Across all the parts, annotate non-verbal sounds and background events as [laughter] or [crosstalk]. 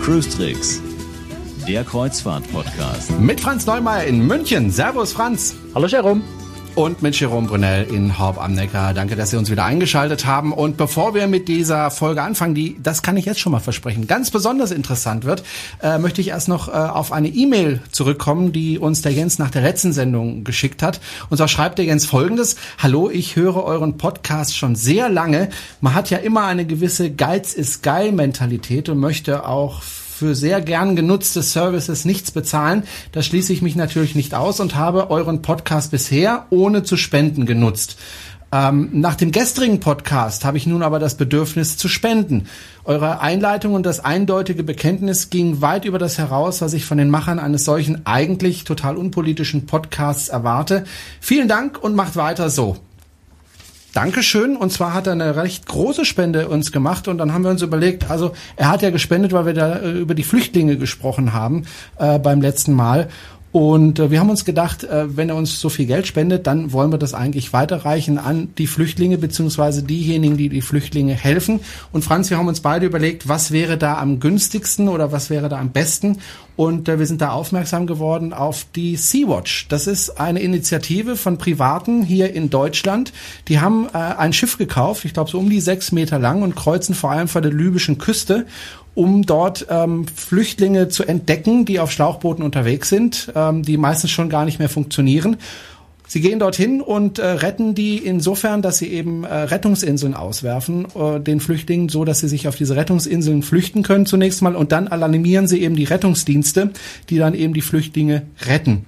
Cruise Tricks, der Kreuzfahrt-Podcast. Mit Franz Neumeier in München. Servus, Franz. Hallo, Jerome und mit Jerome Brunel in Horb am Neckar. Danke, dass Sie uns wieder eingeschaltet haben. Und bevor wir mit dieser Folge anfangen, die, das kann ich jetzt schon mal versprechen, ganz besonders interessant wird, äh, möchte ich erst noch äh, auf eine E-Mail zurückkommen, die uns der Jens nach der letzten Sendung geschickt hat. Und zwar schreibt der Jens folgendes. Hallo, ich höre euren Podcast schon sehr lange. Man hat ja immer eine gewisse Geiz ist geil Mentalität und möchte auch für sehr gern genutzte Services nichts bezahlen. Da schließe ich mich natürlich nicht aus und habe euren Podcast bisher ohne zu spenden genutzt. Ähm, nach dem gestrigen Podcast habe ich nun aber das Bedürfnis zu spenden. Eure Einleitung und das eindeutige Bekenntnis ging weit über das heraus, was ich von den Machern eines solchen eigentlich total unpolitischen Podcasts erwarte. Vielen Dank und macht weiter so. Dankeschön. Und zwar hat er eine recht große Spende uns gemacht und dann haben wir uns überlegt, also er hat ja gespendet, weil wir da äh, über die Flüchtlinge gesprochen haben äh, beim letzten Mal. Und äh, wir haben uns gedacht, äh, wenn er uns so viel Geld spendet, dann wollen wir das eigentlich weiterreichen an die Flüchtlinge beziehungsweise diejenigen, die die Flüchtlinge helfen. Und Franz, wir haben uns beide überlegt, was wäre da am günstigsten oder was wäre da am besten. Und äh, wir sind da aufmerksam geworden auf die Sea-Watch. Das ist eine Initiative von Privaten hier in Deutschland. Die haben äh, ein Schiff gekauft, ich glaube so um die sechs Meter lang und kreuzen vor allem vor der libyschen Küste um dort ähm, Flüchtlinge zu entdecken, die auf Schlauchbooten unterwegs sind, ähm, die meistens schon gar nicht mehr funktionieren. Sie gehen dorthin und äh, retten die insofern, dass sie eben äh, Rettungsinseln auswerfen, äh, den Flüchtlingen, so dass sie sich auf diese Rettungsinseln flüchten können zunächst mal und dann alarmieren sie eben die Rettungsdienste, die dann eben die Flüchtlinge retten.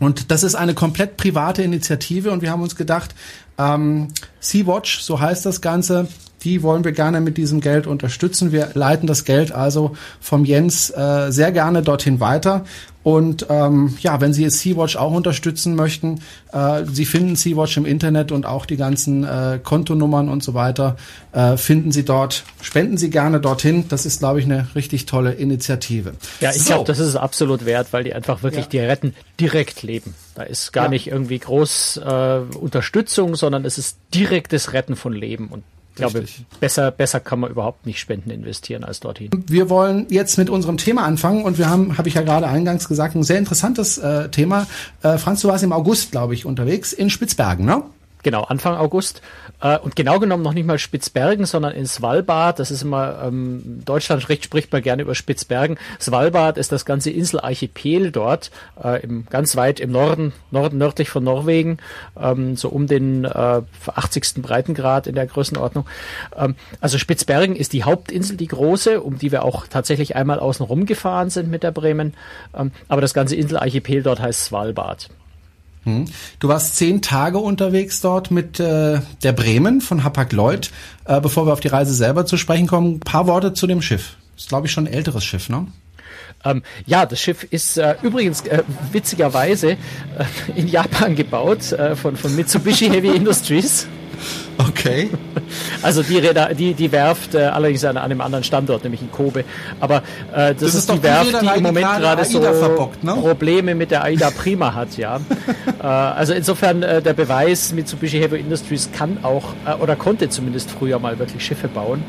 Und das ist eine komplett private Initiative und wir haben uns gedacht, ähm, Sea-Watch, so heißt das Ganze, die wollen wir gerne mit diesem Geld unterstützen. Wir leiten das Geld also vom Jens äh, sehr gerne dorthin weiter. Und ähm, ja, wenn Sie jetzt Sea-Watch auch unterstützen möchten, äh, Sie finden Sea-Watch im Internet und auch die ganzen äh, Kontonummern und so weiter äh, finden Sie dort. Spenden Sie gerne dorthin. Das ist, glaube ich, eine richtig tolle Initiative. Ja, ich so. glaube, das ist absolut wert, weil die einfach wirklich ja. die retten direkt leben. Da ist gar ja. nicht irgendwie groß äh, Unterstützung, sondern es ist direktes Retten von Leben. Und ich glaube, besser, besser kann man überhaupt nicht Spenden investieren als dorthin. Wir wollen jetzt mit unserem Thema anfangen und wir haben, habe ich ja gerade eingangs gesagt, ein sehr interessantes äh, Thema. Äh, Franz, du warst im August, glaube ich, unterwegs in Spitzbergen, ne? Genau, Anfang August. Äh, und genau genommen noch nicht mal Spitzbergen, sondern in Svalbard. Das ist immer, ähm, Deutschland spricht, man gerne über Spitzbergen. Svalbard ist das ganze Inselarchipel dort, äh, im, ganz weit im Norden, Norden, nördlich von Norwegen, ähm, so um den äh, 80. Breitengrad in der Größenordnung. Ähm, also Spitzbergen ist die Hauptinsel, die große, um die wir auch tatsächlich einmal außen rum gefahren sind mit der Bremen. Ähm, aber das ganze Inselarchipel dort heißt Svalbard. Hm. Du warst zehn Tage unterwegs dort mit äh, der Bremen von Hapag-Lloyd. Äh, bevor wir auf die Reise selber zu sprechen kommen, ein paar Worte zu dem Schiff. Das ist, glaube ich, schon ein älteres Schiff, ne? Ähm, ja, das Schiff ist äh, übrigens äh, witzigerweise äh, in Japan gebaut äh, von, von Mitsubishi Heavy [laughs] Industries. Okay. Also die, Räder, die, die Werft äh, allerdings an, an, einem anderen Standort, nämlich in Kobe. Aber äh, das, das, ist, ist die Werft, die, die im Moment gerade so verbockt, ne? Probleme mit der AIDA Prima hat, ja. [laughs] äh, also insofern äh, der Beweis, Mitsubishi Heavy Industries kann auch äh, oder konnte zumindest früher mal wirklich Schiffe bauen.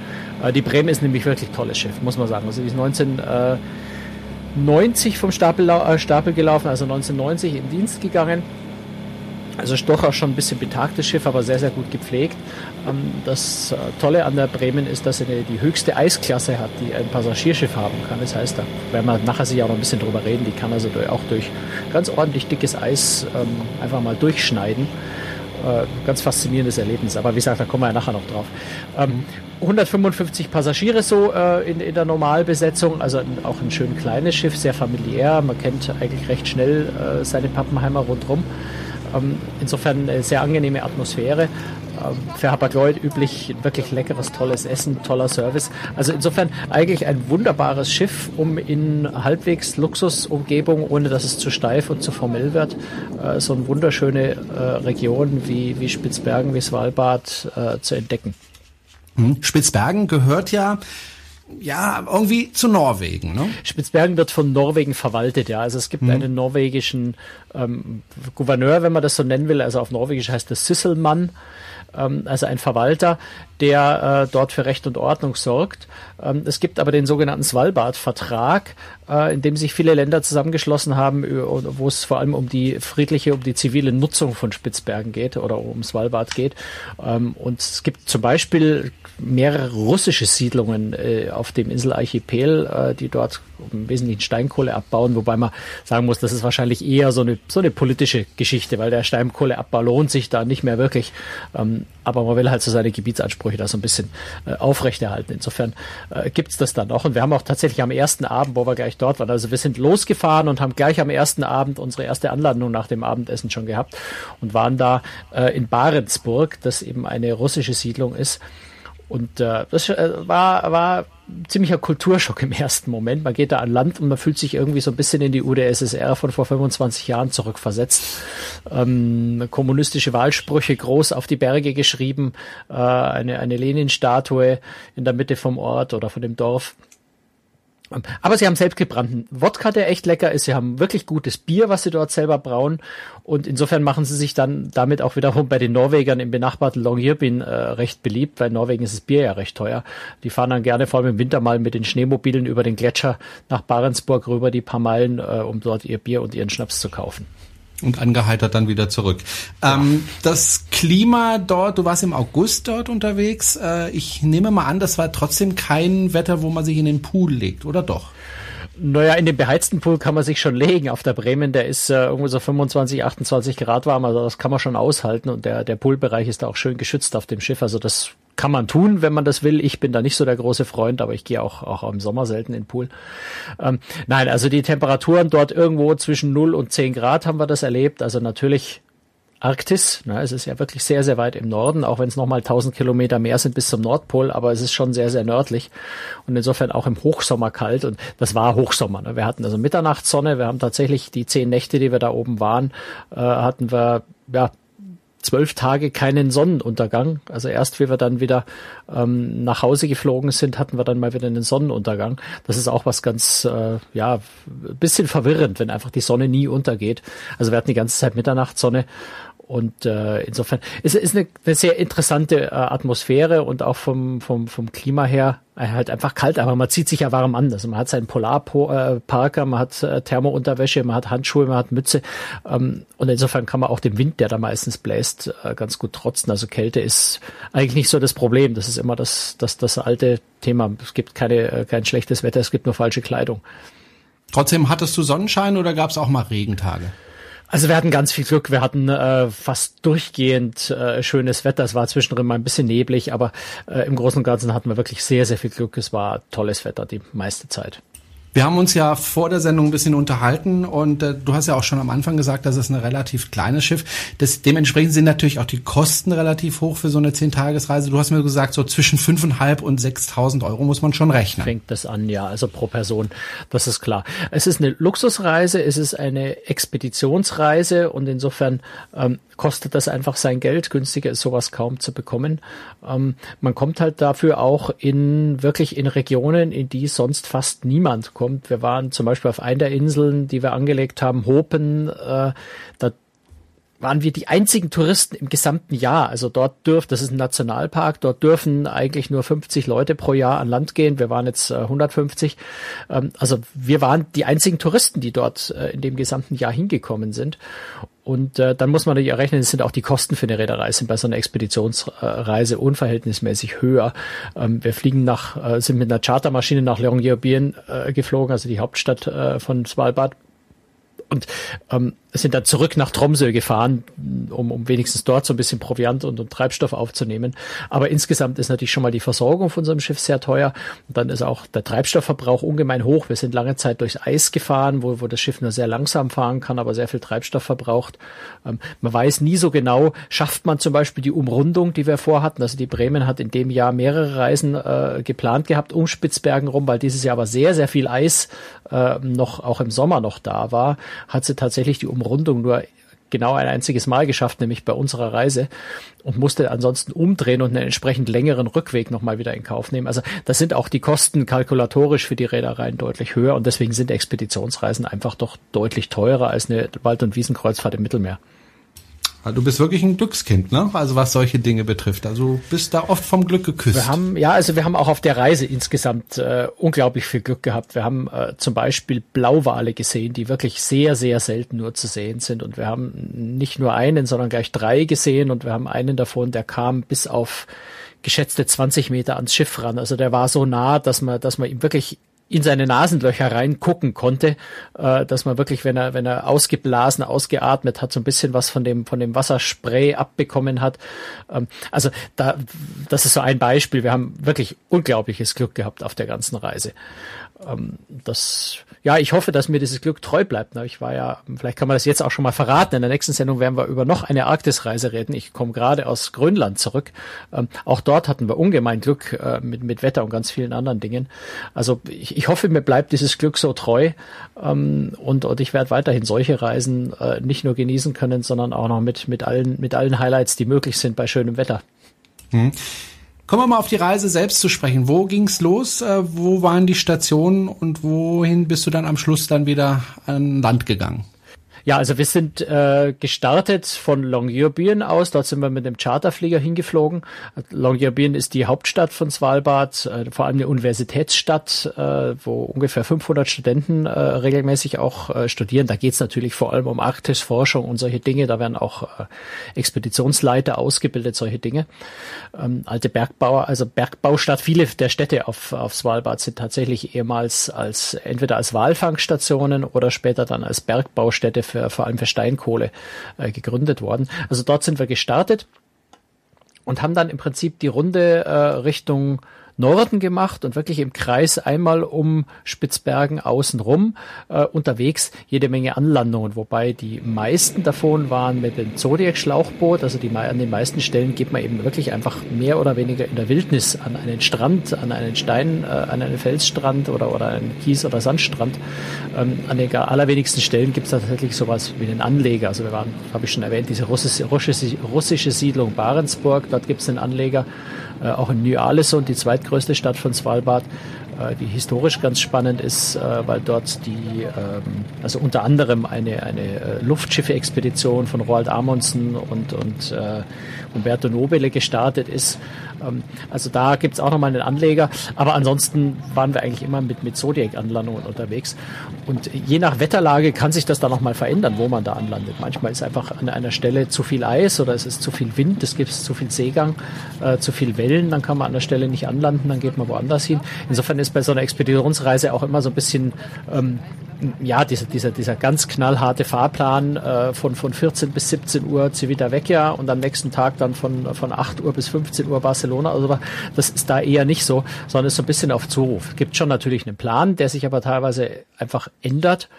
Äh, die Bremen ist nämlich wirklich tolles Schiff, muss man sagen. Also die ist 1990 vom Stapel, Stapel gelaufen, also 1990 in Dienst gegangen also doch auch schon ein bisschen betagtes Schiff, aber sehr, sehr gut gepflegt. Ähm, das äh, Tolle an der Bremen ist, dass sie die höchste Eisklasse hat, die ein Passagierschiff haben kann. Das heißt, da werden wir nachher sicher auch noch ein bisschen drüber reden. Die kann also auch durch ganz ordentlich dickes Eis ähm, einfach mal durchschneiden. Äh, ganz faszinierendes Erlebnis. Aber wie gesagt, da kommen wir ja nachher noch drauf. 155 ähm, Passagiere so äh, in, in der Normalbesetzung, also auch ein schön kleines Schiff, sehr familiär. Man kennt eigentlich recht schnell seine Pappenheimer rundherum. Ähm, insofern eine sehr angenehme Atmosphäre. Ähm, für Hapag-Lloyd üblich wirklich leckeres, tolles Essen, toller Service. Also insofern eigentlich ein wunderbares Schiff, um in halbwegs Luxusumgebung, ohne dass es zu steif und zu formell wird, äh, so eine wunderschöne äh, Region wie, wie Spitzbergen, wie Svalbard äh, zu entdecken. Hm. Spitzbergen gehört ja ja, irgendwie zu Norwegen. Ne? Spitzbergen wird von Norwegen verwaltet, ja. Also es gibt mhm. einen norwegischen ähm, Gouverneur, wenn man das so nennen will. Also auf Norwegisch heißt das Sisselmann ähm, also ein Verwalter, der äh, dort für Recht und Ordnung sorgt. Ähm, es gibt aber den sogenannten Svalbard-Vertrag, äh, in dem sich viele Länder zusammengeschlossen haben, wo es vor allem um die friedliche, um die zivile Nutzung von Spitzbergen geht oder um Svalbard geht. Ähm, und es gibt zum Beispiel mehrere russische Siedlungen äh, auf dem Inselarchipel, äh, die dort im Wesentlichen Steinkohle abbauen, wobei man sagen muss, das ist wahrscheinlich eher so eine, so eine politische Geschichte, weil der Steinkohleabbau lohnt sich da nicht mehr wirklich. Ähm, aber man will halt so seine Gebietsansprüche da so ein bisschen äh, aufrechterhalten. Insofern äh, gibt's das dann auch. Und wir haben auch tatsächlich am ersten Abend, wo wir gleich dort waren, also wir sind losgefahren und haben gleich am ersten Abend unsere erste Anlandung nach dem Abendessen schon gehabt und waren da äh, in Barentsburg, das eben eine russische Siedlung ist. Und äh, das äh, war, war ziemlicher Kulturschock im ersten Moment. Man geht da an Land und man fühlt sich irgendwie so ein bisschen in die UdSSR von vor 25 Jahren zurückversetzt. Ähm, kommunistische Wahlsprüche groß auf die Berge geschrieben, äh, eine, eine Lenin-Statue in der Mitte vom Ort oder von dem Dorf. Aber sie haben selbstgebrannten Wodka, der echt lecker ist. Sie haben wirklich gutes Bier, was sie dort selber brauen. Und insofern machen sie sich dann damit auch wiederum bei den Norwegern im benachbarten Longyearbyen äh, recht beliebt, weil in Norwegen ist das Bier ja recht teuer. Die fahren dann gerne vor allem im Winter mal mit den Schneemobilen über den Gletscher nach Barentsburg rüber, die paar Meilen, äh, um dort ihr Bier und ihren Schnaps zu kaufen und angeheitert dann wieder zurück. Ja. Ähm, das Klima dort, du warst im August dort unterwegs. Äh, ich nehme mal an, das war trotzdem kein Wetter, wo man sich in den Pool legt, oder doch? Naja, in den beheizten Pool kann man sich schon [laughs] legen. Auf der Bremen, der ist äh, irgendwo so 25, 28 Grad warm, also das kann man schon aushalten. Und der, der Poolbereich ist da auch schön geschützt auf dem Schiff. Also das kann man tun, wenn man das will. Ich bin da nicht so der große Freund, aber ich gehe auch, auch im Sommer selten in den Pool. Ähm, nein, also die Temperaturen dort irgendwo zwischen 0 und 10 Grad haben wir das erlebt. Also natürlich Arktis. Ne, es ist ja wirklich sehr, sehr weit im Norden, auch wenn es nochmal 1000 Kilometer mehr sind bis zum Nordpol, aber es ist schon sehr, sehr nördlich und insofern auch im Hochsommer kalt und das war Hochsommer. Ne. Wir hatten also Mitternachtssonne, wir haben tatsächlich die zehn Nächte, die wir da oben waren, äh, hatten wir ja zwölf Tage keinen Sonnenuntergang. Also erst, wie wir dann wieder ähm, nach Hause geflogen sind, hatten wir dann mal wieder einen Sonnenuntergang. Das ist auch was ganz, äh, ja, bisschen verwirrend, wenn einfach die Sonne nie untergeht. Also wir hatten die ganze Zeit Mitternachtssonne und äh, insofern ist es eine, eine sehr interessante äh, Atmosphäre und auch vom, vom, vom Klima her äh, halt einfach kalt, aber man zieht sich ja warm an. Also man hat seinen Polarparker, äh, man hat äh, Thermounterwäsche, man hat Handschuhe, man hat Mütze. Ähm, und insofern kann man auch dem Wind, der da meistens bläst, äh, ganz gut trotzen. Also Kälte ist eigentlich nicht so das Problem. Das ist immer das, das, das alte Thema. Es gibt keine, äh, kein schlechtes Wetter, es gibt nur falsche Kleidung. Trotzdem hattest du Sonnenschein oder gab es auch mal Regentage? Also wir hatten ganz viel Glück. Wir hatten äh, fast durchgehend äh, schönes Wetter. Es war zwischendrin mal ein bisschen neblig, aber äh, im Großen und Ganzen hatten wir wirklich sehr, sehr viel Glück. Es war tolles Wetter die meiste Zeit. Wir haben uns ja vor der Sendung ein bisschen unterhalten und äh, du hast ja auch schon am Anfang gesagt, das ist ein relativ kleines Schiff. Das, dementsprechend sind natürlich auch die Kosten relativ hoch für so eine Zehntagesreise. Du hast mir gesagt, so zwischen 5.500 und 6.000 Euro muss man schon rechnen. Fängt das an, ja, also pro Person, das ist klar. Es ist eine Luxusreise, es ist eine Expeditionsreise und insofern ähm, kostet das einfach sein Geld. Günstiger ist sowas kaum zu bekommen. Ähm, man kommt halt dafür auch in wirklich in Regionen, in die sonst fast niemand kommt. Wir waren zum Beispiel auf einer der Inseln, die wir angelegt haben, Hopen. Äh, da waren wir die einzigen Touristen im gesamten Jahr. Also dort dürft, das ist ein Nationalpark, dort dürfen eigentlich nur 50 Leute pro Jahr an Land gehen. Wir waren jetzt äh, 150. Ähm, also wir waren die einzigen Touristen, die dort äh, in dem gesamten Jahr hingekommen sind. Und äh, dann muss man natürlich rechnen, es sind auch die Kosten für eine Reederei sind bei so einer Expeditionsreise unverhältnismäßig höher. Ähm, wir fliegen nach, äh, sind mit einer Chartermaschine nach Longyearbyen äh, geflogen, also die Hauptstadt äh, von Svalbard. Und ähm, sind dann zurück nach Tromsø gefahren, um, um wenigstens dort so ein bisschen Proviant und, und Treibstoff aufzunehmen. Aber insgesamt ist natürlich schon mal die Versorgung von unserem Schiff sehr teuer. Und dann ist auch der Treibstoffverbrauch ungemein hoch. Wir sind lange Zeit durchs Eis gefahren, wo, wo das Schiff nur sehr langsam fahren kann, aber sehr viel Treibstoff verbraucht. Ähm, man weiß nie so genau, schafft man zum Beispiel die Umrundung, die wir vorhatten. Also die Bremen hat in dem Jahr mehrere Reisen äh, geplant gehabt um Spitzbergen rum, weil dieses Jahr aber sehr, sehr viel Eis äh, noch auch im Sommer noch da war, hat sie tatsächlich die Umrundung nur genau ein einziges Mal geschafft, nämlich bei unserer Reise und musste ansonsten umdrehen und einen entsprechend längeren Rückweg nochmal wieder in Kauf nehmen. Also das sind auch die Kosten kalkulatorisch für die Reedereien deutlich höher und deswegen sind Expeditionsreisen einfach doch deutlich teurer als eine Wald- und Wiesenkreuzfahrt im Mittelmeer. Du bist wirklich ein Glückskind, ne? Also was solche Dinge betrifft. Also bist da oft vom Glück geküsst. Wir haben, ja, also wir haben auch auf der Reise insgesamt äh, unglaublich viel Glück gehabt. Wir haben äh, zum Beispiel Blauwale gesehen, die wirklich sehr, sehr selten nur zu sehen sind. Und wir haben nicht nur einen, sondern gleich drei gesehen. Und wir haben einen davon, der kam bis auf geschätzte 20 Meter ans Schiff ran. Also der war so nah, dass man, dass man ihm wirklich in seine Nasenlöcher reingucken konnte, äh, dass man wirklich, wenn er, wenn er ausgeblasen, ausgeatmet hat, so ein bisschen was von dem, von dem Wasserspray abbekommen hat. Ähm, also da, das ist so ein Beispiel. Wir haben wirklich unglaubliches Glück gehabt auf der ganzen Reise. Ähm, das, ja, ich hoffe, dass mir dieses Glück treu bleibt. Ich war ja, vielleicht kann man das jetzt auch schon mal verraten. In der nächsten Sendung werden wir über noch eine Arktisreise reden. Ich komme gerade aus Grönland zurück. Ähm, auch dort hatten wir ungemein Glück äh, mit, mit Wetter und ganz vielen anderen Dingen. Also ich, ich hoffe, mir bleibt dieses Glück so treu. Ähm, und, und ich werde weiterhin solche Reisen äh, nicht nur genießen können, sondern auch noch mit, mit allen, mit allen Highlights, die möglich sind bei schönem Wetter. Hm. Kommen wir mal auf die Reise selbst zu sprechen. Wo ging's los? Äh, wo waren die Stationen und wohin bist du dann am Schluss dann wieder an Land gegangen? Ja, also wir sind äh, gestartet von Longyearbyen aus. Dort sind wir mit dem Charterflieger hingeflogen. Longyearbyen ist die Hauptstadt von Svalbard, äh, vor allem eine Universitätsstadt, äh, wo ungefähr 500 Studenten äh, regelmäßig auch äh, studieren. Da geht's natürlich vor allem um Arktisforschung und solche Dinge. Da werden auch äh, Expeditionsleiter ausgebildet, solche Dinge. Ähm, alte Bergbauer, also Bergbaustadt. Viele der Städte auf, auf Svalbard sind tatsächlich ehemals als entweder als Walfangstationen oder später dann als Bergbaustätte für für, vor allem für Steinkohle äh, gegründet worden. Also dort sind wir gestartet und haben dann im Prinzip die Runde äh, Richtung Norden gemacht und wirklich im Kreis einmal um Spitzbergen außenrum äh, unterwegs jede Menge Anlandungen, wobei die meisten davon waren mit dem Zodiac-Schlauchboot. Also die, an den meisten Stellen geht man eben wirklich einfach mehr oder weniger in der Wildnis an einen Strand, an einen Stein, äh, an einen Felsstrand oder, oder einen Kies- oder Sandstrand. Ähm, an den allerwenigsten Stellen gibt es tatsächlich sowas wie einen Anleger. Also wir waren, habe ich schon erwähnt, diese russische, russische, Siedlung Barentsburg, dort gibt es einen Anleger auch in Ny-Alesund, die zweitgrößte Stadt von Svalbard, äh, die historisch ganz spannend ist, äh, weil dort die, ähm, also unter anderem eine, eine äh, Luftschiffeexpedition von Roald Amundsen und, und äh, Umberto Nobile gestartet ist. Ähm, also da gibt's auch nochmal einen Anleger. Aber ansonsten waren wir eigentlich immer mit, mit Zodiac-Anlandungen unterwegs. Und je nach Wetterlage kann sich das dann nochmal verändern, wo man da anlandet. Manchmal ist einfach an einer Stelle zu viel Eis oder es ist zu viel Wind, es gibt zu viel Seegang, äh, zu viel Wellen, dann kann man an der Stelle nicht anlanden, dann geht man woanders hin. Insofern ist bei so einer Expeditionsreise auch immer so ein bisschen ähm, ja, dieser, dieser, dieser ganz knallharte Fahrplan äh, von, von 14 bis 17 Uhr Civitavecchia und am nächsten Tag dann von, von 8 Uhr bis 15 Uhr Barcelona. Also das ist da eher nicht so, sondern ist so ein bisschen auf Zuruf. Gibt schon natürlich einen Plan, der sich aber teilweise einfach ändert.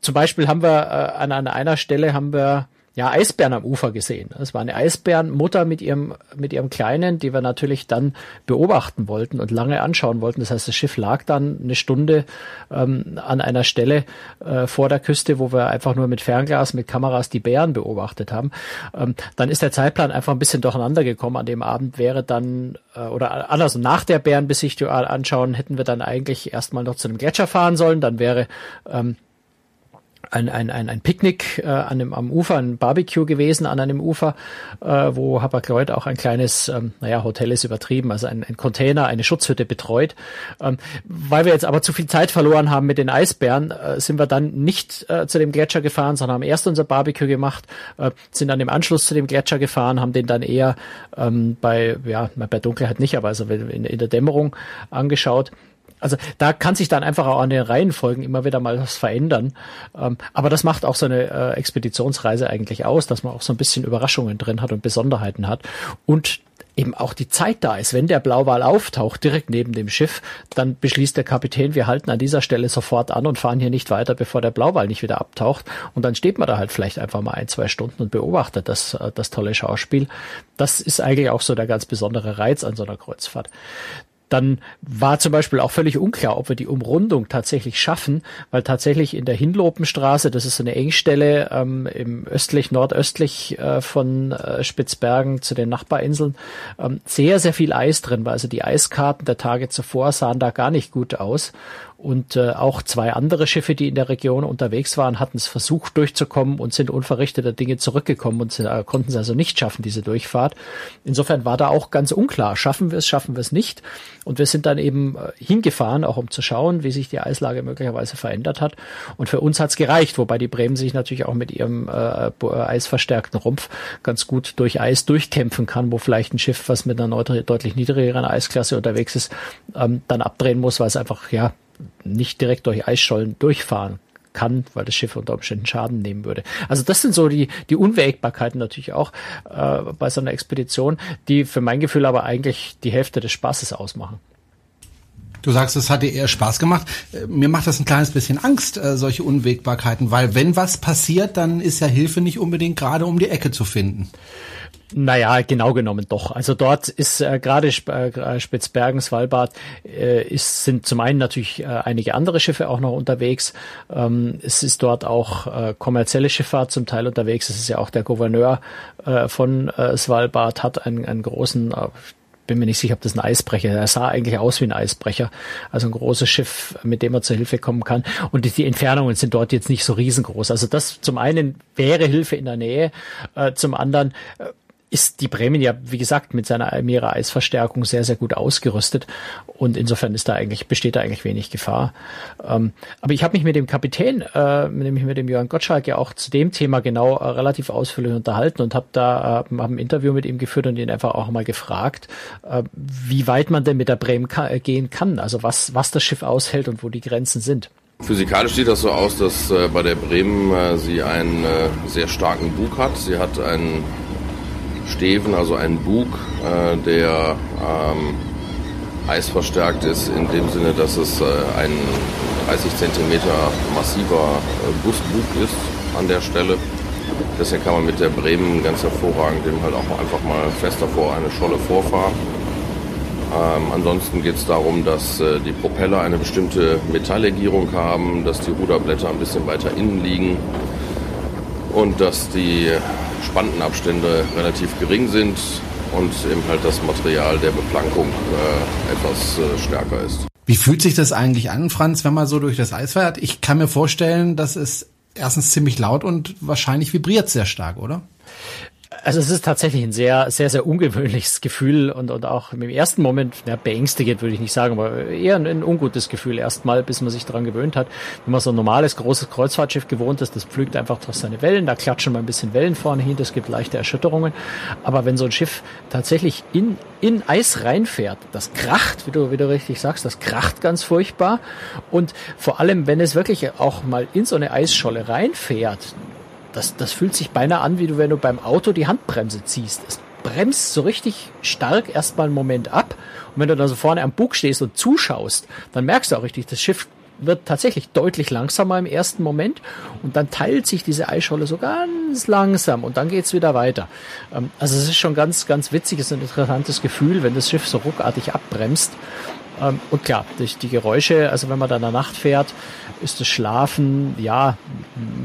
Zum Beispiel haben wir äh, an, an einer Stelle haben wir ja, Eisbären am Ufer gesehen. Es war eine Eisbärenmutter mit ihrem, mit ihrem Kleinen, die wir natürlich dann beobachten wollten und lange anschauen wollten. Das heißt, das Schiff lag dann eine Stunde ähm, an einer Stelle äh, vor der Küste, wo wir einfach nur mit Fernglas, mit Kameras die Bären beobachtet haben. Ähm, dann ist der Zeitplan einfach ein bisschen durcheinander gekommen. An dem Abend wäre dann, äh, oder anders, nach der Bärenbesichtigung anschauen, hätten wir dann eigentlich erstmal noch zu einem Gletscher fahren sollen. Dann wäre ähm, ein, ein, ein, ein Picknick äh, an dem, am Ufer, ein Barbecue gewesen an einem Ufer, äh, wo Hapag-Lloyd auch ein kleines, ähm, naja, Hotel ist übertrieben, also ein, ein Container, eine Schutzhütte betreut. Ähm, weil wir jetzt aber zu viel Zeit verloren haben mit den Eisbären, äh, sind wir dann nicht äh, zu dem Gletscher gefahren, sondern haben erst unser Barbecue gemacht, äh, sind dann im Anschluss zu dem Gletscher gefahren, haben den dann eher ähm, bei, ja, bei Dunkelheit nicht, aber also in, in der Dämmerung angeschaut. Also da kann sich dann einfach auch an den Reihenfolgen immer wieder mal was verändern. Ähm, aber das macht auch so eine äh, Expeditionsreise eigentlich aus, dass man auch so ein bisschen Überraschungen drin hat und Besonderheiten hat. Und eben auch die Zeit da ist. Wenn der Blauwal auftaucht, direkt neben dem Schiff, dann beschließt der Kapitän, wir halten an dieser Stelle sofort an und fahren hier nicht weiter, bevor der Blauwal nicht wieder abtaucht. Und dann steht man da halt vielleicht einfach mal ein, zwei Stunden und beobachtet das, äh, das tolle Schauspiel. Das ist eigentlich auch so der ganz besondere Reiz an so einer Kreuzfahrt. Dann war zum Beispiel auch völlig unklar, ob wir die Umrundung tatsächlich schaffen, weil tatsächlich in der Hinlopenstraße, das ist so eine Engstelle ähm, im östlich, nordöstlich äh, von äh, Spitzbergen zu den Nachbarinseln, ähm, sehr, sehr viel Eis drin war. Also die Eiskarten der Tage zuvor sahen da gar nicht gut aus. Und äh, auch zwei andere Schiffe, die in der Region unterwegs waren, hatten es versucht durchzukommen und sind unverrichteter Dinge zurückgekommen und äh, konnten es also nicht schaffen, diese Durchfahrt. Insofern war da auch ganz unklar, schaffen wir es, schaffen wir es nicht. Und wir sind dann eben äh, hingefahren, auch um zu schauen, wie sich die Eislage möglicherweise verändert hat. Und für uns hat es gereicht, wobei die Bremen sich natürlich auch mit ihrem äh, eisverstärkten Rumpf ganz gut durch Eis durchkämpfen kann, wo vielleicht ein Schiff, was mit einer deutlich niedrigeren Eisklasse unterwegs ist, ähm, dann abdrehen muss, weil es einfach ja nicht direkt durch Eisschollen durchfahren kann, weil das Schiff unter Umständen Schaden nehmen würde. Also das sind so die, die Unwägbarkeiten natürlich auch äh, bei so einer Expedition, die für mein Gefühl aber eigentlich die Hälfte des Spaßes ausmachen. Du sagst, es hat dir eher Spaß gemacht. Äh, mir macht das ein kleines bisschen Angst, äh, solche Unwägbarkeiten, weil wenn was passiert, dann ist ja Hilfe nicht unbedingt gerade um die Ecke zu finden. Naja, genau genommen doch. Also dort ist äh, gerade Sp äh, Spitzbergen, Svalbard, äh, ist, sind zum einen natürlich äh, einige andere Schiffe auch noch unterwegs. Ähm, es ist dort auch äh, kommerzielle Schifffahrt zum Teil unterwegs. Es ist ja auch der Gouverneur äh, von äh, Svalbard, hat einen, einen großen äh, bin mir nicht sicher, ob das ein Eisbrecher ist. Er sah eigentlich aus wie ein Eisbrecher. Also ein großes Schiff, mit dem er zur Hilfe kommen kann. Und die, die Entfernungen sind dort jetzt nicht so riesengroß. Also das zum einen wäre Hilfe in der Nähe, äh, zum anderen äh, ist die Bremen ja, wie gesagt, mit seiner Almira Eisverstärkung sehr, sehr gut ausgerüstet. Und insofern ist da eigentlich, besteht da eigentlich wenig Gefahr. Ähm, aber ich habe mich mit dem Kapitän, äh, nämlich mit dem Jörn Gottschalk, ja auch zu dem Thema genau äh, relativ ausführlich unterhalten und habe da äh, hab ein Interview mit ihm geführt und ihn einfach auch mal gefragt, äh, wie weit man denn mit der Bremen ka äh, gehen kann. Also was, was das Schiff aushält und wo die Grenzen sind. Physikalisch sieht das so aus, dass äh, bei der Bremen äh, sie einen äh, sehr starken Bug hat. Sie hat einen Steven, also ein Bug, äh, der ähm, eisverstärkt ist, in dem Sinne, dass es äh, ein 30 cm massiver äh, Busbug ist an der Stelle. Deswegen kann man mit der Bremen ganz hervorragend dem halt auch einfach mal fest davor eine Scholle vorfahren. Ähm, ansonsten geht es darum, dass äh, die Propeller eine bestimmte Metalllegierung haben, dass die Ruderblätter ein bisschen weiter innen liegen und dass die Spantenabstände relativ gering sind und eben halt das Material der Beplankung äh, etwas äh, stärker ist. Wie fühlt sich das eigentlich an, Franz, wenn man so durch das Eis fährt? Ich kann mir vorstellen, dass es erstens ziemlich laut und wahrscheinlich vibriert sehr stark, oder? Also es ist tatsächlich ein sehr, sehr, sehr ungewöhnliches Gefühl und, und auch im ersten Moment, ja, beängstigend würde ich nicht sagen, aber eher ein, ein ungutes Gefühl erstmal, bis man sich daran gewöhnt hat. Wenn man so ein normales, großes Kreuzfahrtschiff gewohnt ist, das pflügt einfach durch seine Wellen, da klatschen mal ein bisschen Wellen vorne hin, das gibt leichte Erschütterungen. Aber wenn so ein Schiff tatsächlich in, in Eis reinfährt, das kracht, wie du, wie du richtig sagst, das kracht ganz furchtbar. Und vor allem, wenn es wirklich auch mal in so eine Eisscholle reinfährt, das, das fühlt sich beinahe an, wie du, wenn du beim Auto die Handbremse ziehst. Es bremst so richtig stark erstmal einen Moment ab. Und wenn du dann so vorne am Bug stehst und zuschaust, dann merkst du auch richtig, das Schiff wird tatsächlich deutlich langsamer im ersten Moment und dann teilt sich diese Eisscholle so ganz langsam und dann geht's wieder weiter. Ähm, also es ist schon ganz, ganz witzig, es ist ein interessantes Gefühl, wenn das Schiff so ruckartig abbremst. Ähm, und klar, durch die Geräusche, also wenn man da in der Nacht fährt, ist das Schlafen, ja,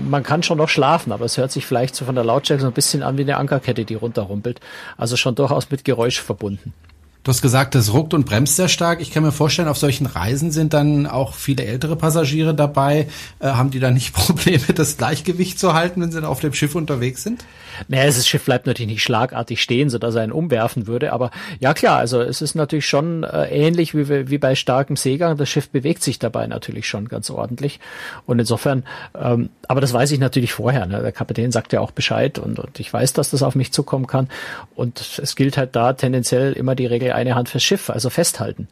man kann schon noch schlafen, aber es hört sich vielleicht so von der Lautstärke so ein bisschen an wie eine Ankerkette, die runterrumpelt. Also schon durchaus mit Geräusch verbunden. Du hast gesagt, das ruckt und bremst sehr stark. Ich kann mir vorstellen, auf solchen Reisen sind dann auch viele ältere Passagiere dabei. Äh, haben die da nicht [laughs] Probleme, das Gleichgewicht zu halten, wenn sie auf dem Schiff unterwegs sind? Naja, das Schiff bleibt natürlich nicht schlagartig stehen, sodass er ihn umwerfen würde. Aber ja klar, also es ist natürlich schon äh, ähnlich wie, wie bei starkem Seegang. Das Schiff bewegt sich dabei natürlich schon ganz ordentlich. Und insofern, ähm, aber das weiß ich natürlich vorher. Ne? Der Kapitän sagt ja auch Bescheid und, und ich weiß, dass das auf mich zukommen kann. Und es gilt halt da tendenziell immer die Regel eine Hand fürs Schiff, also festhalten.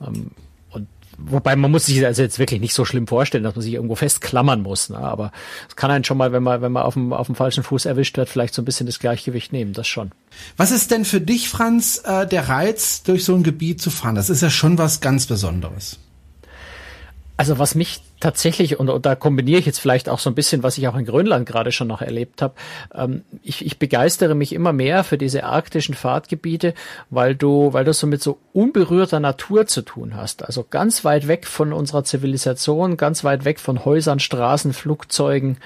Ähm, wobei man muss sich also jetzt wirklich nicht so schlimm vorstellen, dass man sich irgendwo festklammern muss. Ne? Aber es kann einen schon mal, wenn man, wenn man auf dem, auf dem falschen Fuß erwischt wird, vielleicht so ein bisschen das Gleichgewicht nehmen, das schon. Was ist denn für dich, Franz, äh, der Reiz, durch so ein Gebiet zu fahren? Das ist ja schon was ganz Besonderes. Also was mich tatsächlich, und, da kombiniere ich jetzt vielleicht auch so ein bisschen, was ich auch in Grönland gerade schon noch erlebt habe, ähm, ich, ich begeistere mich immer mehr für diese arktischen Fahrtgebiete, weil du, weil du so mit so unberührter Natur zu tun hast. Also ganz weit weg von unserer Zivilisation, ganz weit weg von Häusern, Straßen, Flugzeugen.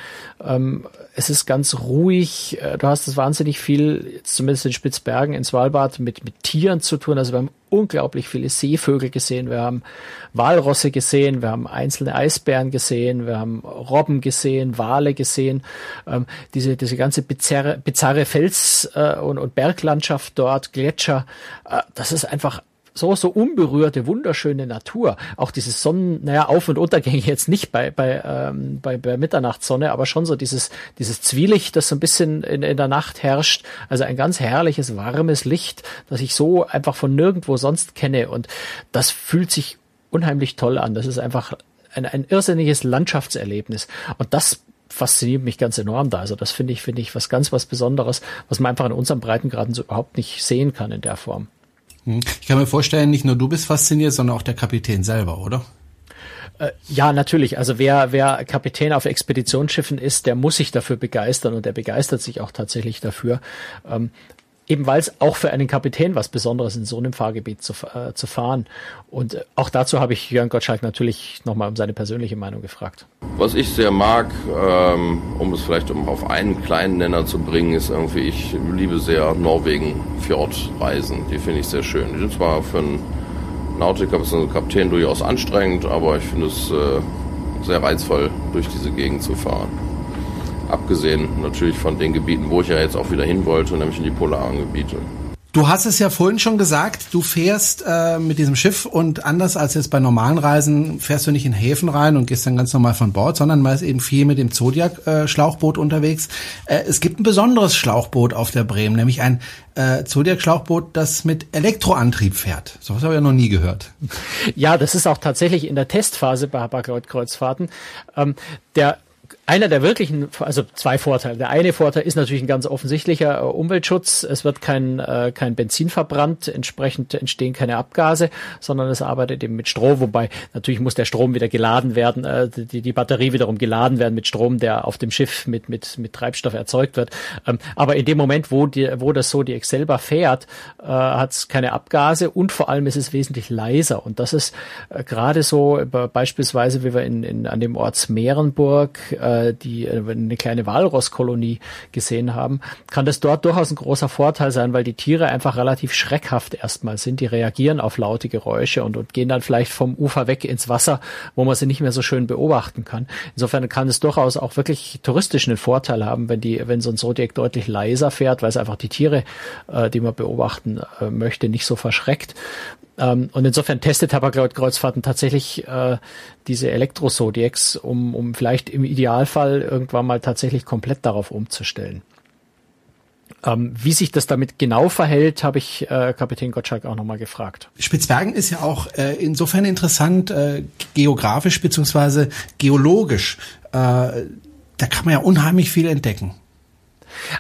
Ähm, es ist ganz ruhig. Äh, du hast es wahnsinnig viel, zumindest in Spitzbergen, in Svalbard, mit, mit Tieren zu tun. Also haben unglaublich viele Seevögel gesehen. Wir haben Walrosse gesehen. Wir haben einzelne Eisbären gesehen. Wir haben Robben gesehen, Wale gesehen. Ähm, diese, diese ganze bizarre, bizarre Fels- äh, und, und Berglandschaft dort, Gletscher. Äh, das ist einfach so, so unberührte, wunderschöne Natur. Auch dieses Sonnen, naja, Auf- und Untergänge jetzt nicht bei, bei, ähm, bei, bei Mitternachtssonne, aber schon so dieses, dieses Zwielicht, das so ein bisschen in, in der Nacht herrscht. Also ein ganz herrliches, warmes Licht, das ich so einfach von nirgendwo sonst kenne. Und das fühlt sich unheimlich toll an. Das ist einfach ein, ein irrsinniges Landschaftserlebnis. Und das fasziniert mich ganz enorm da. Also das finde ich, finde ich was ganz was Besonderes, was man einfach in unserem Breitengraden so überhaupt nicht sehen kann in der Form. Hm. Ich kann mir vorstellen, nicht nur du bist fasziniert, sondern auch der Kapitän selber, oder? Äh, ja, natürlich. Also wer, wer Kapitän auf Expeditionsschiffen ist, der muss sich dafür begeistern und der begeistert sich auch tatsächlich dafür. Eben weil es auch für einen Kapitän was Besonderes in so einem Fahrgebiet zu, äh, zu fahren. Und äh, auch dazu habe ich Jörn Gottschalk natürlich nochmal um seine persönliche Meinung gefragt. Was ich sehr mag, ähm, um es vielleicht um auf einen kleinen Nenner zu bringen, ist irgendwie, ich liebe sehr Norwegen-Fjordreisen. Die finde ich sehr schön. Die sind zwar für einen Nautiker bzw. Kapitän durchaus anstrengend, aber ich finde es äh, sehr reizvoll, durch diese Gegend zu fahren. Abgesehen natürlich von den Gebieten, wo ich ja jetzt auch wieder hin wollte, nämlich in die polaren Gebiete. Du hast es ja vorhin schon gesagt, du fährst äh, mit diesem Schiff und anders als jetzt bei normalen Reisen fährst du nicht in Häfen rein und gehst dann ganz normal von Bord, sondern man ist eben viel mit dem Zodiac-Schlauchboot äh, unterwegs. Äh, es gibt ein besonderes Schlauchboot auf der Bremen, nämlich ein äh, Zodiac-Schlauchboot, das mit Elektroantrieb fährt. So was habe ich ja noch nie gehört. Ja, das ist auch tatsächlich in der Testphase bei Hapag-Lloyd-Kreuzfahrten. Ähm, der einer der wirklichen, also zwei Vorteile. Der eine Vorteil ist natürlich ein ganz offensichtlicher äh, Umweltschutz. Es wird kein, äh, kein Benzin verbrannt, entsprechend entstehen keine Abgase, sondern es arbeitet eben mit Strom, wobei natürlich muss der Strom wieder geladen werden, äh, die, die Batterie wiederum geladen werden mit Strom, der auf dem Schiff mit, mit, mit Treibstoff erzeugt wird. Ähm, aber in dem Moment, wo, die, wo das so die Excelba fährt, äh, hat es keine Abgase und vor allem ist es wesentlich leiser. Und das ist gerade so beispielsweise, wie wir in, in, an dem Ort Smerenburg äh, die äh, eine kleine Walrosskolonie gesehen haben, kann das dort durchaus ein großer Vorteil sein, weil die Tiere einfach relativ schreckhaft erstmal sind. Die reagieren auf laute Geräusche und, und gehen dann vielleicht vom Ufer weg ins Wasser, wo man sie nicht mehr so schön beobachten kann. Insofern kann es durchaus auch wirklich touristisch einen Vorteil haben, wenn die, wenn so ein Zodiac deutlich leiser fährt, weil es einfach die Tiere, äh, die man beobachten äh, möchte, nicht so verschreckt. Ähm, und insofern testet Tabak-Kreuzfahrten tatsächlich äh, diese Elektro-Zodiacs, um, um vielleicht im Idealfall irgendwann mal tatsächlich komplett darauf umzustellen. Ähm, wie sich das damit genau verhält, habe ich äh, Kapitän Gottschalk auch nochmal gefragt. Spitzbergen ist ja auch äh, insofern interessant, äh, geografisch beziehungsweise geologisch. Äh, da kann man ja unheimlich viel entdecken.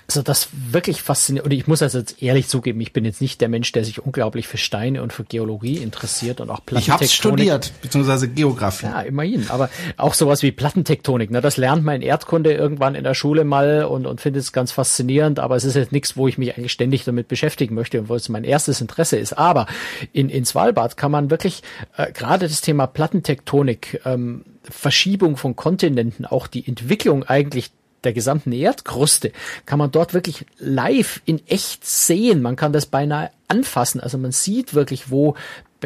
Also das wirklich fasziniert. Und ich muss also jetzt ehrlich zugeben, ich bin jetzt nicht der Mensch, der sich unglaublich für Steine und für Geologie interessiert und auch Plattentektonik. Ich habe studiert, beziehungsweise Geografie. Ja, immerhin. Aber auch sowas wie Plattentektonik, ne, das lernt man in Erdkunde irgendwann in der Schule mal und, und findet es ganz faszinierend. Aber es ist jetzt nichts, wo ich mich eigentlich ständig damit beschäftigen möchte und wo es mein erstes Interesse ist. Aber in, in Svalbard kann man wirklich äh, gerade das Thema Plattentektonik, ähm, Verschiebung von Kontinenten, auch die Entwicklung eigentlich der gesamten Erdkruste kann man dort wirklich live in echt sehen. Man kann das beinahe anfassen. Also man sieht wirklich, wo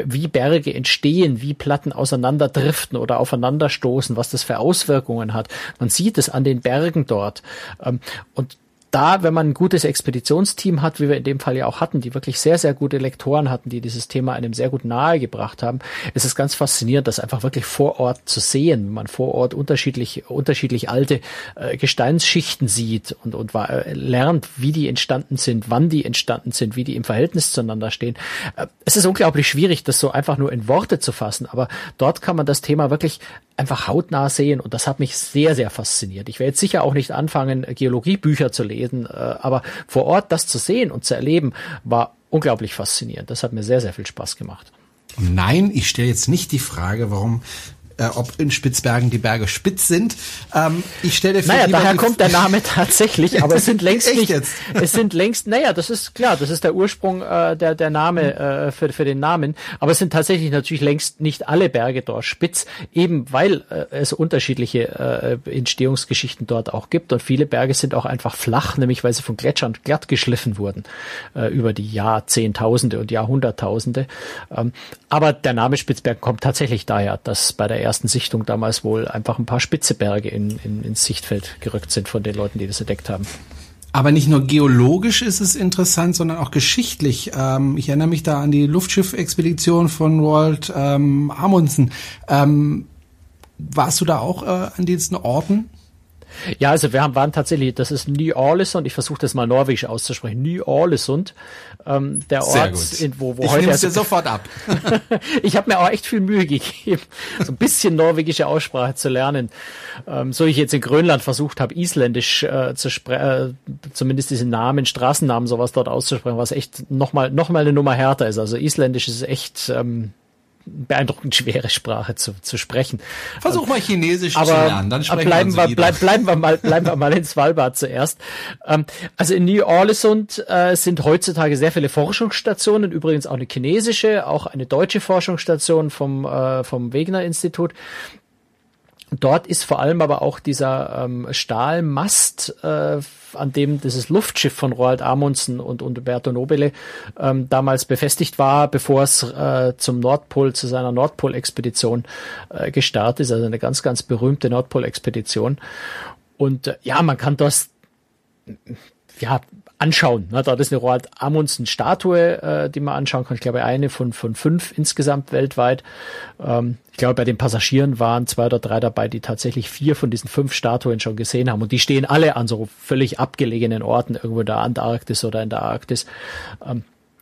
wie Berge entstehen, wie Platten auseinanderdriften oder aufeinanderstoßen, was das für Auswirkungen hat. Man sieht es an den Bergen dort. Ähm, und da, wenn man ein gutes Expeditionsteam hat, wie wir in dem Fall ja auch hatten, die wirklich sehr, sehr gute Lektoren hatten, die dieses Thema einem sehr gut nahegebracht haben, ist es ganz faszinierend, das einfach wirklich vor Ort zu sehen, wenn man vor Ort unterschiedlich, unterschiedlich alte äh, Gesteinsschichten sieht und, und äh, lernt, wie die entstanden sind, wann die entstanden sind, wie die im Verhältnis zueinander stehen. Äh, es ist unglaublich schwierig, das so einfach nur in Worte zu fassen, aber dort kann man das Thema wirklich einfach hautnah sehen und das hat mich sehr, sehr fasziniert. Ich werde jetzt sicher auch nicht anfangen, Geologiebücher zu lesen, äh, aber vor Ort das zu sehen und zu erleben, war unglaublich faszinierend. Das hat mir sehr, sehr viel Spaß gemacht. Nein, ich stelle jetzt nicht die Frage, warum äh, ob in Spitzbergen die Berge spitz sind. Ähm, ich stelle Naja, daher kommt der Name tatsächlich, aber es sind [laughs] längst nicht, jetzt? [laughs] es sind längst, naja, das ist klar, das ist der Ursprung äh, der, der Name äh, für, für den Namen, aber es sind tatsächlich natürlich längst nicht alle Berge dort spitz, eben weil äh, es unterschiedliche äh, Entstehungsgeschichten dort auch gibt und viele Berge sind auch einfach flach, nämlich weil sie von Gletschern glatt geschliffen wurden äh, über die Jahrzehntausende und Jahrhunderttausende. Ähm, aber der Name Spitzbergen kommt tatsächlich daher, dass bei der ersten Sichtung damals wohl einfach ein paar spitze Berge in, in, ins Sichtfeld gerückt sind von den Leuten, die das entdeckt haben. Aber nicht nur geologisch ist es interessant, sondern auch geschichtlich. Ähm, ich erinnere mich da an die Luftschiffexpedition von Roald ähm, Amundsen. Ähm, warst du da auch äh, an diesen Orten? Ja, also wir haben, waren tatsächlich, das ist Ny-Ålesund, ich versuche das mal norwegisch auszusprechen, Ny-Ålesund, ähm, der Ort, in, wo, wo ich heute... Ich dir sofort ab. [laughs] ich habe mir auch echt viel Mühe gegeben, so ein bisschen norwegische Aussprache zu lernen. Ähm, so ich jetzt in Grönland versucht habe, isländisch äh, zu sprechen, äh, zumindest diese Namen, Straßennamen, sowas dort auszusprechen, was echt nochmal noch mal eine Nummer härter ist. Also isländisch ist echt... Ähm, beeindruckend schwere Sprache zu, zu sprechen. Versuch mal Chinesisch aber, zu lernen, dann sprechen bleiben wir, wir bleib, bleiben wir mal, bleiben wir mal in Svalbard zuerst. Ähm, also in New Orleans äh, sind heutzutage sehr viele Forschungsstationen, übrigens auch eine chinesische, auch eine deutsche Forschungsstation vom, äh, vom Wegener Institut. Dort ist vor allem aber auch dieser ähm, Stahlmast, äh, an dem dieses Luftschiff von Roald Amundsen und, und Umberto Nobile ähm, damals befestigt war, bevor es äh, zum Nordpol, zu seiner Nordpolexpedition äh, gestartet ist. Also eine ganz, ganz berühmte Nordpolexpedition. Und äh, ja, man kann das ja, anschauen. Ne? Dort ist eine Roald Amundsen Statue, äh, die man anschauen kann. Ich glaube, eine von, von fünf insgesamt weltweit. Ähm, ich glaube, bei den Passagieren waren zwei oder drei dabei, die tatsächlich vier von diesen fünf Statuen schon gesehen haben. Und die stehen alle an so völlig abgelegenen Orten, irgendwo in der Antarktis oder in der Arktis.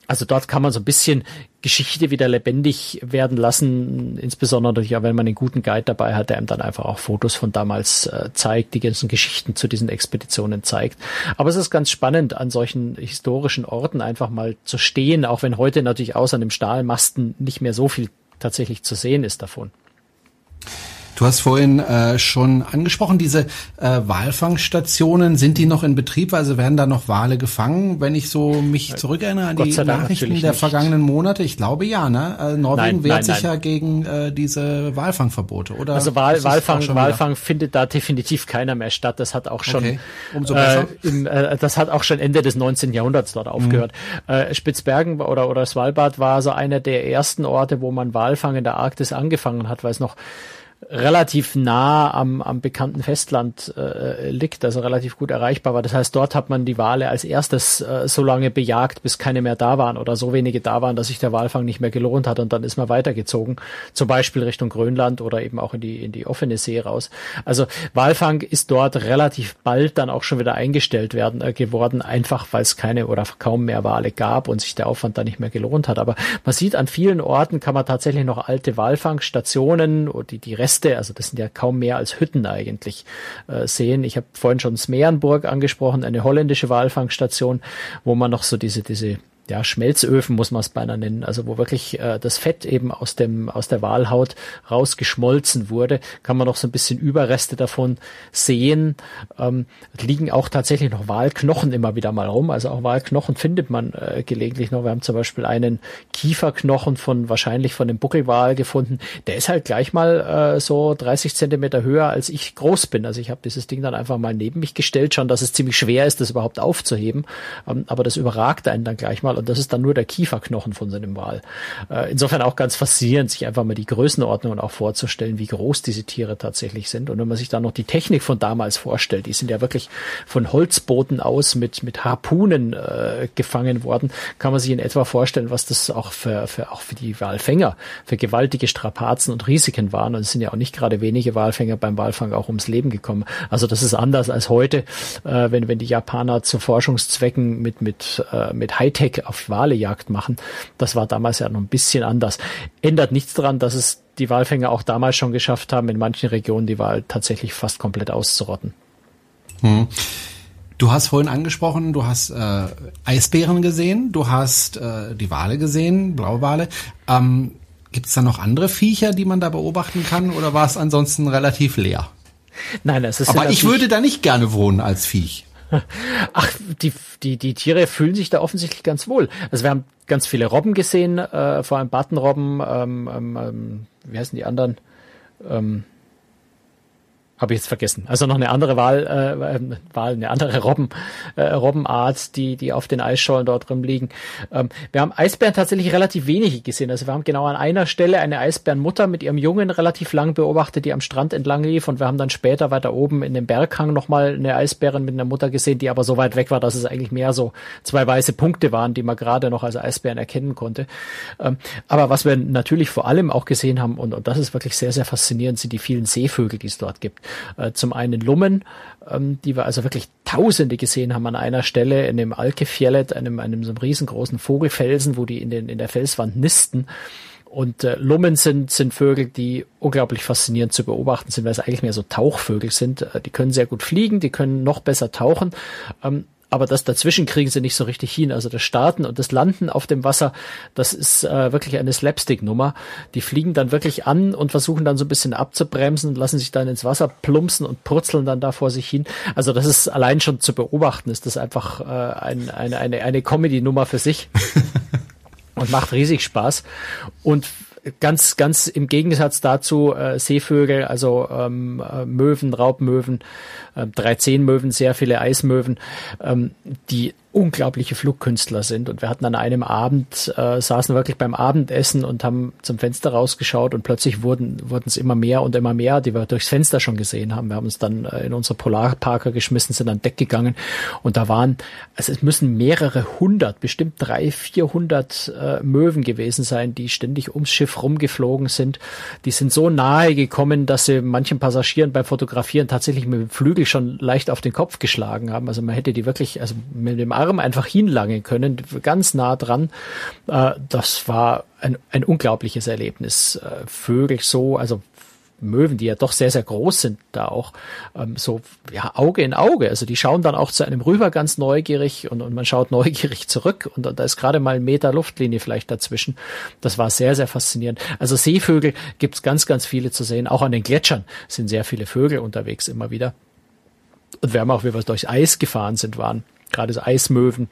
Also dort kann man so ein bisschen Geschichte wieder lebendig werden lassen, insbesondere natürlich auch, wenn man einen guten Guide dabei hat, der einem dann einfach auch Fotos von damals äh, zeigt, die ganzen Geschichten zu diesen Expeditionen zeigt. Aber es ist ganz spannend, an solchen historischen Orten einfach mal zu stehen, auch wenn heute natürlich außer dem Stahlmasten nicht mehr so viel tatsächlich zu sehen ist davon. Du hast vorhin äh, schon angesprochen, diese äh, Walfangstationen, sind die noch in Betrieb? Also werden da noch Wale gefangen? Wenn ich so mich äh, zurückerinnere an die Nachrichten der nicht. vergangenen Monate, ich glaube ja, ne? Äh, Norwegen nein, wehrt nein, sich nein. ja gegen äh, diese Walfangverbote, oder? Also Wal, Walfang, Walfang findet da definitiv keiner mehr statt. Das hat auch schon, okay. Umso besser. Äh, im, äh, das hat auch schon Ende des 19. Jahrhunderts dort aufgehört. Mhm. Äh, Spitzbergen oder, oder Svalbard war so einer der ersten Orte, wo man Walfang in der Arktis angefangen hat, weil es noch relativ nah am, am bekannten Festland äh, liegt, also relativ gut erreichbar war. Das heißt, dort hat man die Wale als erstes äh, so lange bejagt, bis keine mehr da waren oder so wenige da waren, dass sich der Walfang nicht mehr gelohnt hat und dann ist man weitergezogen, zum Beispiel Richtung Grönland oder eben auch in die, in die offene See raus. Also Walfang ist dort relativ bald dann auch schon wieder eingestellt werden äh, geworden, einfach weil es keine oder kaum mehr Wale gab und sich der Aufwand da nicht mehr gelohnt hat. Aber man sieht an vielen Orten kann man tatsächlich noch alte Walfangstationen, die, die Reste, also das sind ja kaum mehr als Hütten eigentlich, äh, sehen. Ich habe vorhin schon Smeerenburg angesprochen, eine holländische Walfangstation, wo man noch so diese, diese ja, Schmelzöfen muss man es beinahe nennen, also wo wirklich äh, das Fett eben aus dem aus der Walhaut rausgeschmolzen wurde, kann man noch so ein bisschen Überreste davon sehen. Ähm, liegen auch tatsächlich noch Walknochen immer wieder mal rum, also auch Walknochen findet man äh, gelegentlich noch. Wir haben zum Beispiel einen Kieferknochen von wahrscheinlich von dem Buckelwal gefunden. Der ist halt gleich mal äh, so 30 Zentimeter höher als ich groß bin. Also ich habe dieses Ding dann einfach mal neben mich gestellt, schon, dass es ziemlich schwer ist, das überhaupt aufzuheben. Ähm, aber das überragt einen dann gleich mal und das ist dann nur der Kieferknochen von so einem Wal. Äh, insofern auch ganz faszinierend, sich einfach mal die Größenordnungen auch vorzustellen, wie groß diese Tiere tatsächlich sind. Und wenn man sich dann noch die Technik von damals vorstellt, die sind ja wirklich von Holzbooten aus mit, mit Harpunen äh, gefangen worden, kann man sich in etwa vorstellen, was das auch für, für, auch für die Walfänger, für gewaltige Strapazen und Risiken waren. Und es sind ja auch nicht gerade wenige Walfänger beim Walfang auch ums Leben gekommen. Also das ist anders als heute, äh, wenn, wenn die Japaner zu Forschungszwecken mit, mit, äh, mit Hightech auf Walejagd machen. Das war damals ja noch ein bisschen anders. Ändert nichts daran, dass es die Walfänger auch damals schon geschafft haben, in manchen Regionen die Wahl tatsächlich fast komplett auszurotten. Hm. Du hast vorhin angesprochen, du hast äh, Eisbären gesehen, du hast äh, die Wale gesehen, Blauwale. Ähm, Gibt es da noch andere Viecher, die man da beobachten kann oder war es ansonsten relativ leer? Nein, es ist Aber ich würde da nicht gerne wohnen als Viech. [laughs] Ach, die, die, die Tiere fühlen sich da offensichtlich ganz wohl. Also wir haben ganz viele Robben gesehen, äh, vor allem Bartenrobben, ähm, ähm, ähm, wie heißen die anderen? Ähm, habe ich jetzt vergessen. Also noch eine andere Wahl, äh, Wahl eine andere Robben, äh, Robbenart, die, die auf den Eisschollen dort drin liegen. Ähm, wir haben Eisbären tatsächlich relativ wenige gesehen. Also wir haben genau an einer Stelle eine Eisbärenmutter mit ihrem Jungen relativ lang beobachtet, die am Strand entlang lief. Und wir haben dann später weiter oben in dem Berghang nochmal eine Eisbärin mit einer Mutter gesehen, die aber so weit weg war, dass es eigentlich mehr so zwei weiße Punkte waren, die man gerade noch als Eisbären erkennen konnte. Ähm, aber was wir natürlich vor allem auch gesehen haben, und, und das ist wirklich sehr, sehr faszinierend, sind die vielen Seevögel, die es dort gibt. Äh, zum einen Lummen, ähm, die wir also wirklich Tausende gesehen haben an einer Stelle in dem Alkefjellet, einem, einem so einem riesengroßen Vogelfelsen, wo die in, den, in der Felswand nisten. Und äh, Lummen sind, sind Vögel, die unglaublich faszinierend zu beobachten sind, weil es eigentlich mehr so Tauchvögel sind. Äh, die können sehr gut fliegen, die können noch besser tauchen. Ähm, aber das dazwischen kriegen sie nicht so richtig hin. Also das Starten und das Landen auf dem Wasser, das ist äh, wirklich eine Slapstick-Nummer. Die fliegen dann wirklich an und versuchen dann so ein bisschen abzubremsen, lassen sich dann ins Wasser plumpsen und purzeln dann da vor sich hin. Also das ist allein schon zu beobachten, ist das einfach äh, ein, eine, eine, eine Comedy-Nummer für sich. [laughs] und macht riesig Spaß. Und ganz, ganz im Gegensatz dazu äh, Seevögel, also ähm, äh, Möwen, Raubmöwen, äh, 13 Möwen, sehr viele Eismöwen, ähm, die unglaubliche Flugkünstler sind. Und wir hatten an einem Abend, äh, saßen wirklich beim Abendessen und haben zum Fenster rausgeschaut und plötzlich wurden wurden es immer mehr und immer mehr, die wir durchs Fenster schon gesehen haben. Wir haben uns dann äh, in unsere Polarparker geschmissen, sind an Deck gegangen und da waren, also es müssen mehrere hundert, bestimmt drei, vierhundert äh, Möwen gewesen sein, die ständig ums Schiff rumgeflogen sind. Die sind so nahe gekommen, dass sie manchen Passagieren beim Fotografieren tatsächlich mit dem Flügel schon leicht auf den Kopf geschlagen haben. Also man hätte die wirklich, also mit dem Arm Arm einfach hinlangen können, ganz nah dran. Äh, das war ein, ein unglaubliches Erlebnis. Äh, Vögel so, also Möwen, die ja doch sehr, sehr groß sind, da auch ähm, so ja Auge in Auge. Also die schauen dann auch zu einem rüber ganz neugierig und, und man schaut [laughs] neugierig zurück und, und da ist gerade mal ein Meter Luftlinie vielleicht dazwischen. Das war sehr, sehr faszinierend. Also Seevögel gibt's ganz, ganz viele zu sehen. Auch an den Gletschern sind sehr viele Vögel unterwegs immer wieder. Und wir haben auch, wie wir durchs Eis gefahren sind, waren gerade so Eismöwen,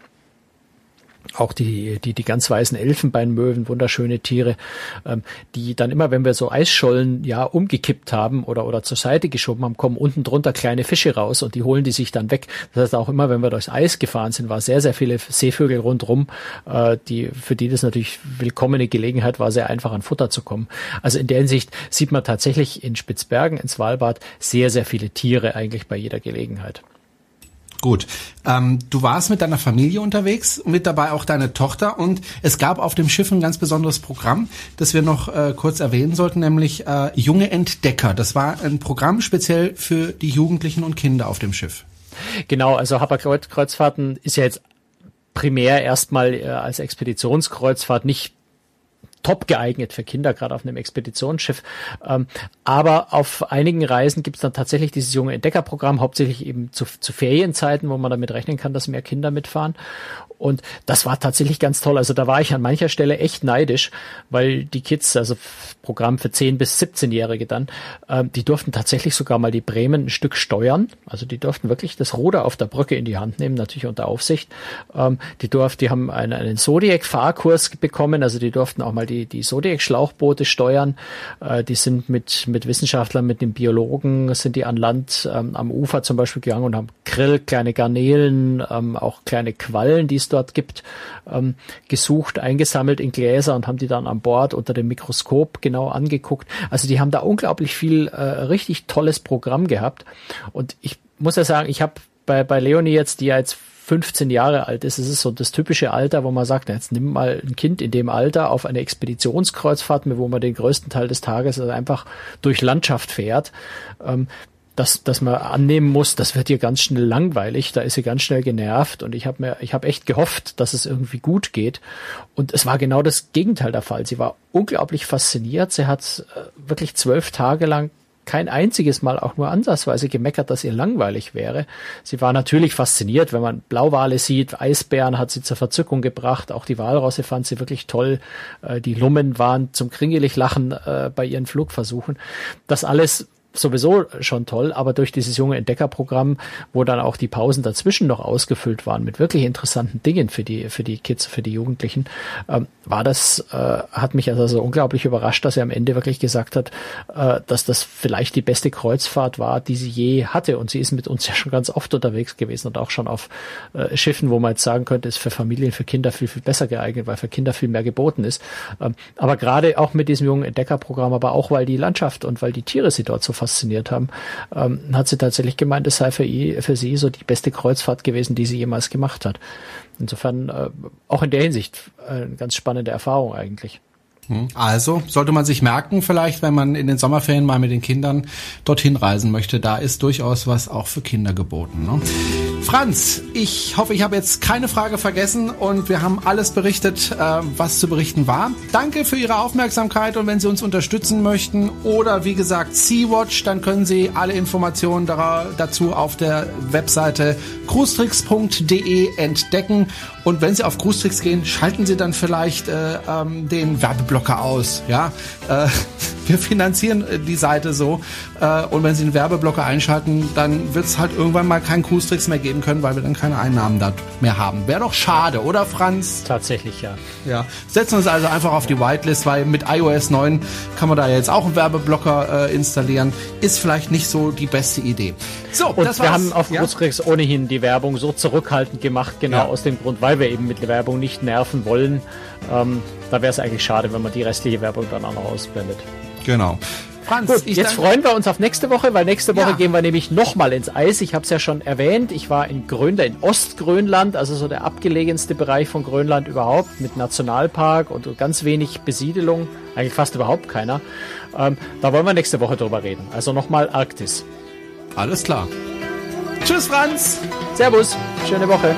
auch die, die, die ganz weißen Elfenbeinmöwen, wunderschöne Tiere, ähm, die dann immer, wenn wir so Eisschollen ja umgekippt haben oder, oder zur Seite geschoben haben, kommen unten drunter kleine Fische raus und die holen die sich dann weg. Das heißt auch immer, wenn wir durchs Eis gefahren sind, war sehr, sehr viele Seevögel rundrum, äh, die, für die das natürlich willkommene Gelegenheit war, sehr einfach an Futter zu kommen. Also in der Hinsicht sieht man tatsächlich in Spitzbergen, ins Svalbard, sehr, sehr viele Tiere eigentlich bei jeder Gelegenheit. Gut. Ähm, du warst mit deiner Familie unterwegs, mit dabei auch deine Tochter und es gab auf dem Schiff ein ganz besonderes Programm, das wir noch äh, kurz erwähnen sollten, nämlich äh, Junge Entdecker. Das war ein Programm speziell für die Jugendlichen und Kinder auf dem Schiff. Genau, also Hapag-Kreuzfahrten ist ja jetzt primär erstmal äh, als Expeditionskreuzfahrt nicht top geeignet für Kinder, gerade auf einem Expeditionsschiff. Ähm, aber auf einigen Reisen gibt es dann tatsächlich dieses junge Entdeckerprogramm, hauptsächlich eben zu, zu Ferienzeiten, wo man damit rechnen kann, dass mehr Kinder mitfahren. Und das war tatsächlich ganz toll. Also da war ich an mancher Stelle echt neidisch, weil die Kids, also Programm für 10 bis 17-Jährige dann, äh, die durften tatsächlich sogar mal die Bremen ein Stück steuern. Also die durften wirklich das Ruder auf der Brücke in die Hand nehmen, natürlich unter Aufsicht. Ähm, die durften, die haben einen, einen Zodiac-Fahrkurs bekommen, also die durften auch mal die, die Zodiac-Schlauchboote steuern. Äh, die sind mit, mit Wissenschaftlern, mit den Biologen, sind die an Land ähm, am Ufer zum Beispiel gegangen und haben Grill, kleine Garnelen, ähm, auch kleine Quallen, die es dort gibt, ähm, gesucht, eingesammelt in Gläser und haben die dann an Bord unter dem Mikroskop genau angeguckt. Also die haben da unglaublich viel äh, richtig tolles Programm gehabt. Und ich muss ja sagen, ich habe bei, bei Leonie jetzt, die ja jetzt 15 Jahre alt ist. Es ist so das typische Alter, wo man sagt, jetzt nimm mal ein Kind in dem Alter auf eine Expeditionskreuzfahrt, wo man den größten Teil des Tages also einfach durch Landschaft fährt. Ähm, dass, dass man annehmen muss, das wird ihr ganz schnell langweilig, da ist sie ganz schnell genervt und ich habe mir, ich habe echt gehofft, dass es irgendwie gut geht und es war genau das Gegenteil der Fall. Sie war unglaublich fasziniert, sie hat äh, wirklich zwölf Tage lang kein einziges Mal auch nur ansatzweise gemeckert, dass ihr langweilig wäre. Sie war natürlich fasziniert, wenn man Blauwale sieht, Eisbären hat sie zur Verzückung gebracht, auch die Walrosse fand sie wirklich toll, äh, die Lummen waren zum kringelig Lachen äh, bei ihren Flugversuchen. Das alles sowieso schon toll, aber durch dieses junge Entdeckerprogramm, wo dann auch die Pausen dazwischen noch ausgefüllt waren mit wirklich interessanten Dingen für die für die Kids, für die Jugendlichen, ähm, war das äh, hat mich also unglaublich überrascht, dass er am Ende wirklich gesagt hat, äh, dass das vielleicht die beste Kreuzfahrt war, die sie je hatte und sie ist mit uns ja schon ganz oft unterwegs gewesen und auch schon auf äh, Schiffen, wo man jetzt sagen könnte, ist für Familien, für Kinder viel viel besser geeignet, weil für Kinder viel mehr geboten ist. Ähm, aber gerade auch mit diesem jungen Entdeckerprogramm, aber auch weil die Landschaft und weil die Tiere sie dort so fasziniert haben, ähm, hat sie tatsächlich gemeint, es sei für, ihr, für sie so die beste Kreuzfahrt gewesen, die sie jemals gemacht hat. Insofern äh, auch in der Hinsicht äh, eine ganz spannende Erfahrung eigentlich. Hm. Also sollte man sich merken, vielleicht, wenn man in den Sommerferien mal mit den Kindern dorthin reisen möchte, da ist durchaus was auch für Kinder geboten. Ne? Franz, ich hoffe, ich habe jetzt keine Frage vergessen und wir haben alles berichtet, äh, was zu berichten war. Danke für Ihre Aufmerksamkeit und wenn Sie uns unterstützen möchten oder wie gesagt Sea-Watch, dann können Sie alle Informationen dazu auf der Webseite cruestricks.de entdecken und wenn Sie auf Cruestricks gehen, schalten Sie dann vielleicht äh, ähm, den Werbeblocker aus. Ja, äh, wir finanzieren äh, die Seite so äh, und wenn Sie den Werbeblocker einschalten, dann wird es halt irgendwann mal keinen Cruestricks mehr geben können, weil wir dann keine Einnahmen da mehr haben. Wäre doch schade, oder Franz? Tatsächlich, ja. Ja, setzen uns also einfach auf die Whitelist, weil mit iOS 9 kann man da jetzt auch einen Werbeblocker äh, installieren. Ist vielleicht nicht so die beste Idee. So, und das wir haben auf ja? ohnehin die Werbung so zurückhaltend gemacht, genau ja. aus dem Grund, weil wir eben mit Werbung nicht nerven wollen. Ähm, da wäre es eigentlich schade, wenn man die restliche Werbung dann auch noch ausblendet. Genau. Franz, Gut, jetzt freuen wir uns auf nächste Woche, weil nächste Woche ja. gehen wir nämlich nochmal ins Eis. Ich habe es ja schon erwähnt, ich war in Grönland, in Ostgrönland, also so der abgelegenste Bereich von Grönland überhaupt, mit Nationalpark und ganz wenig Besiedelung, eigentlich fast überhaupt keiner. Ähm, da wollen wir nächste Woche drüber reden. Also nochmal Arktis. Alles klar. Tschüss, Franz. Servus. Schöne Woche.